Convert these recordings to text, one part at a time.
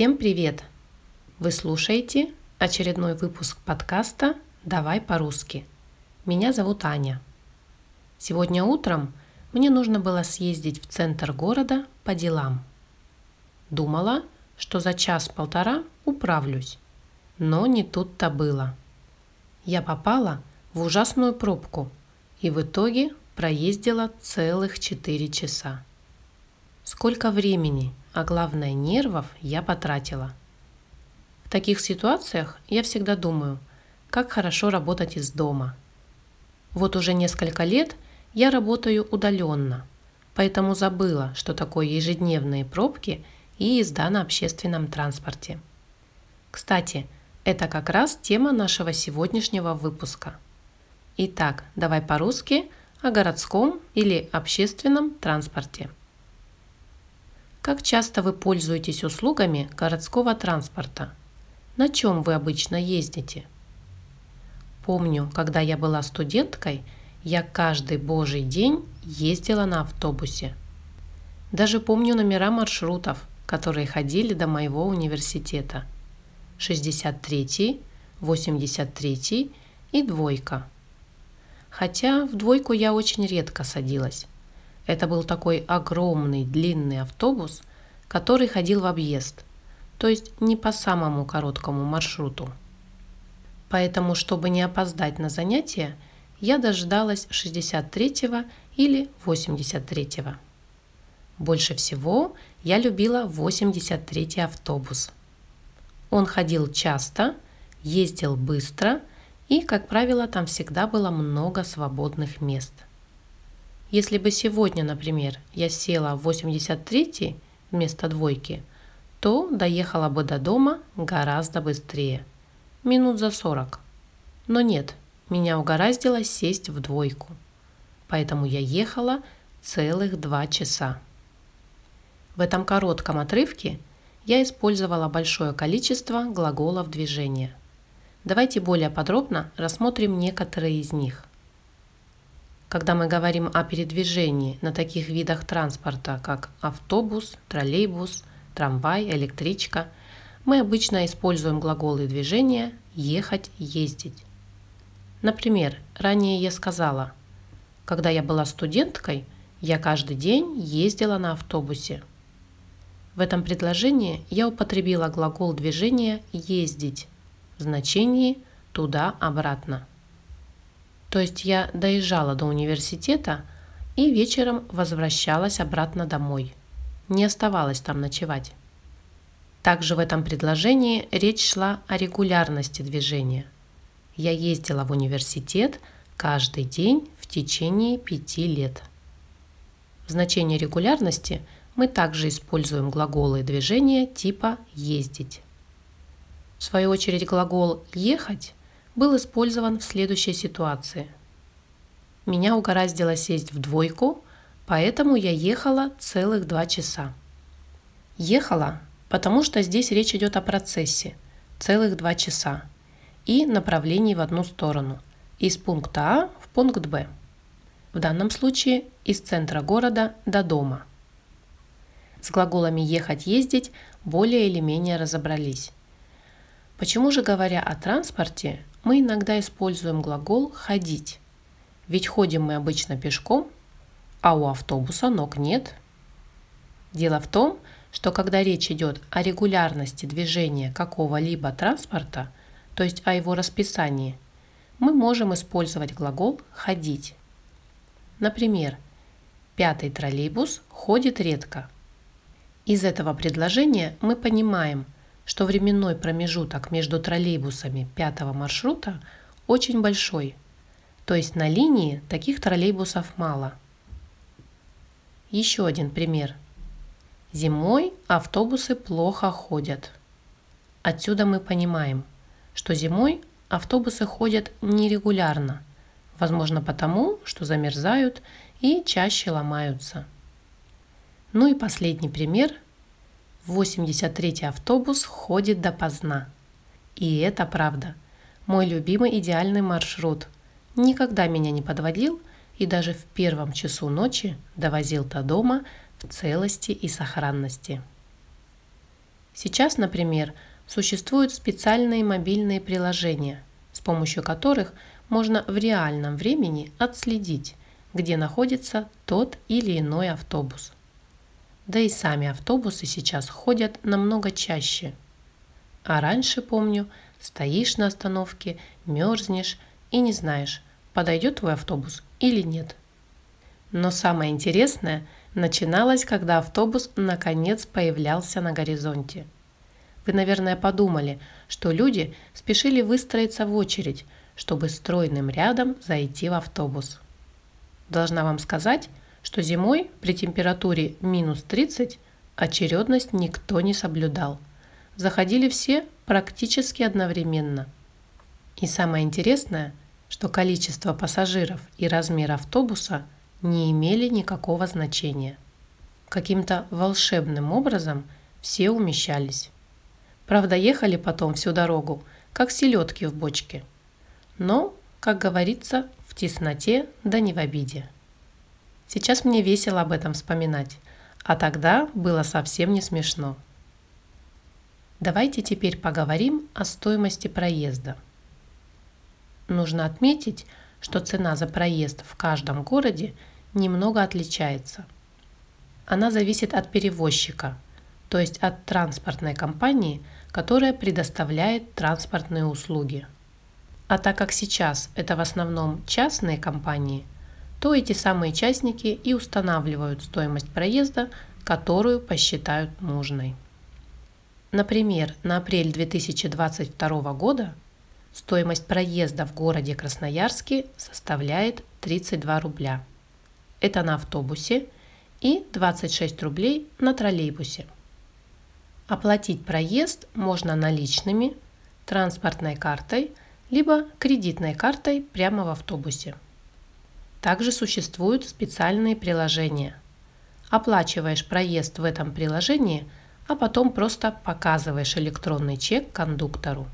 Всем привет! Вы слушаете очередной выпуск подкаста «Давай по-русски». Меня зовут Аня. Сегодня утром мне нужно было съездить в центр города по делам. Думала, что за час-полтора управлюсь, но не тут-то было. Я попала в ужасную пробку и в итоге проездила целых 4 часа. Сколько времени, а главное нервов я потратила. В таких ситуациях я всегда думаю, как хорошо работать из дома. Вот уже несколько лет я работаю удаленно, поэтому забыла, что такое ежедневные пробки и езда на общественном транспорте. Кстати, это как раз тема нашего сегодняшнего выпуска. Итак, давай по-русски – о городском или общественном транспорте. Как часто вы пользуетесь услугами городского транспорта? На чем вы обычно ездите? Помню, когда я была студенткой, я каждый божий день ездила на автобусе. Даже помню номера маршрутов, которые ходили до моего университета. 63, 83 и двойка – Хотя в двойку я очень редко садилась. Это был такой огромный длинный автобус, который ходил в объезд, то есть не по самому короткому маршруту. Поэтому, чтобы не опоздать на занятия, я дождалась 63-го или 83-го. Больше всего я любила 83-й автобус. Он ходил часто, ездил быстро и, как правило, там всегда было много свободных мест. Если бы сегодня, например, я села в 83 вместо двойки, то доехала бы до дома гораздо быстрее, минут за 40. Но нет, меня угораздило сесть в двойку, поэтому я ехала целых два часа. В этом коротком отрывке я использовала большое количество глаголов движения. Давайте более подробно рассмотрим некоторые из них. Когда мы говорим о передвижении на таких видах транспорта, как автобус, троллейбус, трамвай, электричка, мы обычно используем глаголы движения «ехать», «ездить». Например, ранее я сказала, когда я была студенткой, я каждый день ездила на автобусе. В этом предложении я употребила глагол движения «ездить», в значении туда-обратно. То есть я доезжала до университета и вечером возвращалась обратно домой. Не оставалась там ночевать. Также в этом предложении речь шла о регулярности движения. Я ездила в университет каждый день в течение пяти лет. В значении регулярности мы также используем глаголы движения типа «ездить». В свою очередь глагол «ехать» был использован в следующей ситуации. Меня угораздило сесть в двойку, поэтому я ехала целых два часа. Ехала, потому что здесь речь идет о процессе, целых два часа, и направлении в одну сторону, из пункта А в пункт Б. В данном случае из центра города до дома. С глаголами «ехать», «ездить» более или менее разобрались. Почему же, говоря о транспорте, мы иногда используем глагол «ходить»? Ведь ходим мы обычно пешком, а у автобуса ног нет. Дело в том, что когда речь идет о регулярности движения какого-либо транспорта, то есть о его расписании, мы можем использовать глагол «ходить». Например, пятый троллейбус ходит редко. Из этого предложения мы понимаем – что временной промежуток между троллейбусами пятого маршрута очень большой, то есть на линии таких троллейбусов мало. Еще один пример. Зимой автобусы плохо ходят. Отсюда мы понимаем, что зимой автобусы ходят нерегулярно, возможно потому, что замерзают и чаще ломаются. Ну и последний пример – 83-й автобус ходит допоздна. И это правда. Мой любимый идеальный маршрут. Никогда меня не подводил и даже в первом часу ночи довозил до дома в целости и сохранности. Сейчас, например, существуют специальные мобильные приложения, с помощью которых можно в реальном времени отследить, где находится тот или иной автобус. Да и сами автобусы сейчас ходят намного чаще. А раньше, помню, стоишь на остановке, мерзнешь и не знаешь, подойдет твой автобус или нет. Но самое интересное начиналось, когда автобус наконец появлялся на горизонте. Вы, наверное, подумали, что люди спешили выстроиться в очередь, чтобы стройным рядом зайти в автобус. Должна вам сказать, что зимой при температуре минус 30 очередность никто не соблюдал. Заходили все практически одновременно. И самое интересное, что количество пассажиров и размер автобуса не имели никакого значения. Каким-то волшебным образом все умещались. Правда, ехали потом всю дорогу, как селедки в бочке. Но, как говорится, в тесноте да не в обиде. Сейчас мне весело об этом вспоминать, а тогда было совсем не смешно. Давайте теперь поговорим о стоимости проезда. Нужно отметить, что цена за проезд в каждом городе немного отличается. Она зависит от перевозчика, то есть от транспортной компании, которая предоставляет транспортные услуги. А так как сейчас это в основном частные компании – то эти самые частники и устанавливают стоимость проезда, которую посчитают нужной. Например, на апрель 2022 года стоимость проезда в городе Красноярске составляет 32 рубля. Это на автобусе и 26 рублей на троллейбусе. Оплатить проезд можно наличными, транспортной картой, либо кредитной картой прямо в автобусе. Также существуют специальные приложения. Оплачиваешь проезд в этом приложении, а потом просто показываешь электронный чек кондуктору.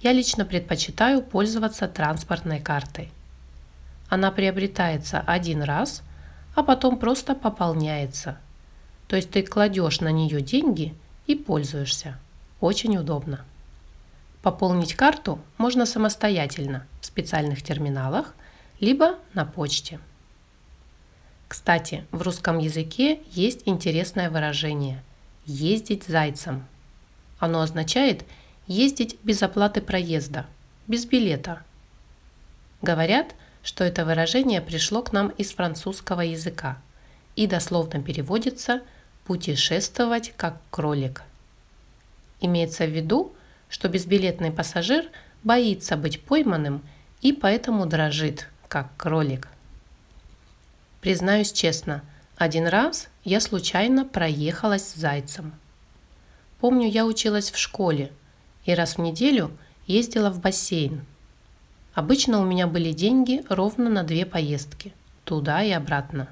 Я лично предпочитаю пользоваться транспортной картой. Она приобретается один раз, а потом просто пополняется. То есть ты кладешь на нее деньги и пользуешься. Очень удобно. Пополнить карту можно самостоятельно в специальных терминалах – либо на почте. Кстати, в русском языке есть интересное выражение «ездить зайцем». Оно означает ездить без оплаты проезда, без билета. Говорят, что это выражение пришло к нам из французского языка и дословно переводится «путешествовать как кролик». Имеется в виду, что безбилетный пассажир боится быть пойманным и поэтому дрожит, как кролик. Признаюсь честно, один раз я случайно проехалась с зайцем. Помню, я училась в школе и раз в неделю ездила в бассейн. Обычно у меня были деньги ровно на две поездки, туда и обратно.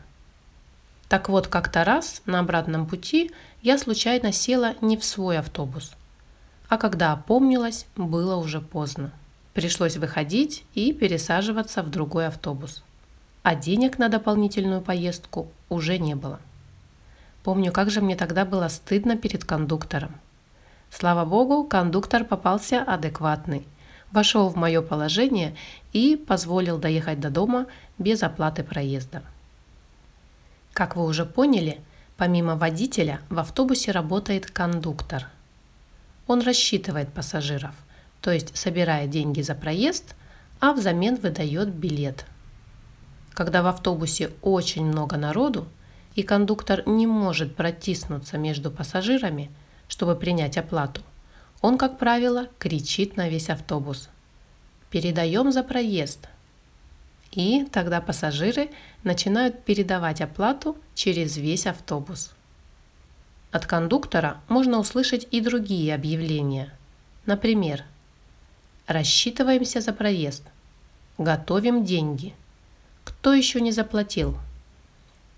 Так вот, как-то раз на обратном пути я случайно села не в свой автобус. А когда опомнилась, было уже поздно. Пришлось выходить и пересаживаться в другой автобус. А денег на дополнительную поездку уже не было. Помню, как же мне тогда было стыдно перед кондуктором. Слава богу, кондуктор попался адекватный, вошел в мое положение и позволил доехать до дома без оплаты проезда. Как вы уже поняли, помимо водителя в автобусе работает кондуктор. Он рассчитывает пассажиров – то есть собирает деньги за проезд, а взамен выдает билет. Когда в автобусе очень много народу, и кондуктор не может протиснуться между пассажирами, чтобы принять оплату, он, как правило, кричит на весь автобус. «Передаем за проезд!» И тогда пассажиры начинают передавать оплату через весь автобус. От кондуктора можно услышать и другие объявления. Например, Рассчитываемся за проезд. Готовим деньги. Кто еще не заплатил?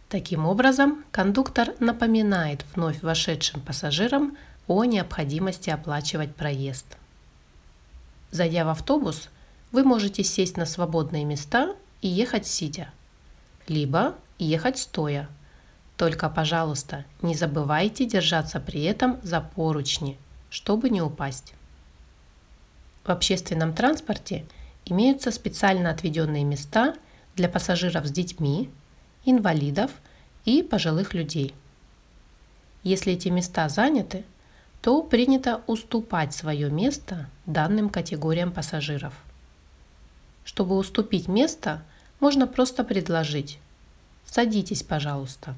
Таким образом, кондуктор напоминает вновь вошедшим пассажирам о необходимости оплачивать проезд. Зайдя в автобус, вы можете сесть на свободные места и ехать сидя, либо ехать стоя, Только, пожалуйста, не забывайте держаться при этом за поручни, чтобы не упасть. В общественном транспорте имеются специально отведенные места для пассажиров с детьми, инвалидов и пожилых людей. Если эти места заняты, то принято уступать свое место данным категориям пассажиров. Чтобы уступить место, можно просто предложить «Садитесь, пожалуйста».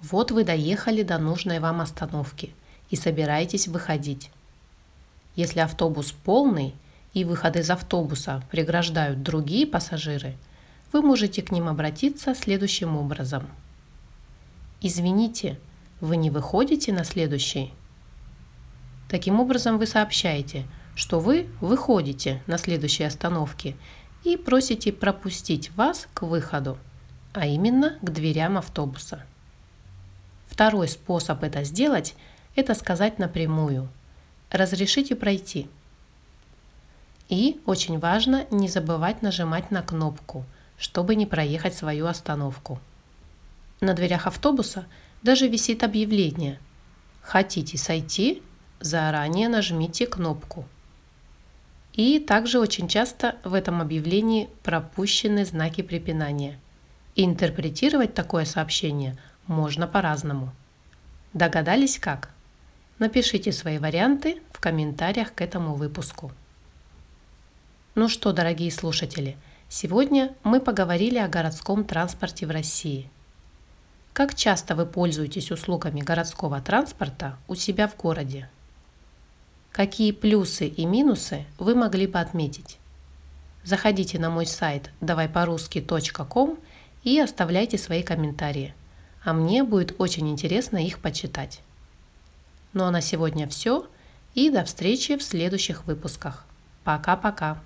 Вот вы доехали до нужной вам остановки и собираетесь выходить. Если автобус полный и выход из автобуса преграждают другие пассажиры, вы можете к ним обратиться следующим образом. Извините, вы не выходите на следующий? Таким образом вы сообщаете, что вы выходите на следующей остановке и просите пропустить вас к выходу, а именно к дверям автобуса. Второй способ это сделать – это сказать напрямую «разрешите пройти». И очень важно не забывать нажимать на кнопку, чтобы не проехать свою остановку. На дверях автобуса даже висит объявление «Хотите сойти? Заранее нажмите кнопку». И также очень часто в этом объявлении пропущены знаки препинания. Интерпретировать такое сообщение – можно по-разному. Догадались как? Напишите свои варианты в комментариях к этому выпуску. Ну что, дорогие слушатели, сегодня мы поговорили о городском транспорте в России. Как часто вы пользуетесь услугами городского транспорта у себя в городе? Какие плюсы и минусы вы могли бы отметить? Заходите на мой сайт давайпорусски.ком и оставляйте свои комментарии а мне будет очень интересно их почитать. Ну а на сегодня все, и до встречи в следующих выпусках. Пока-пока.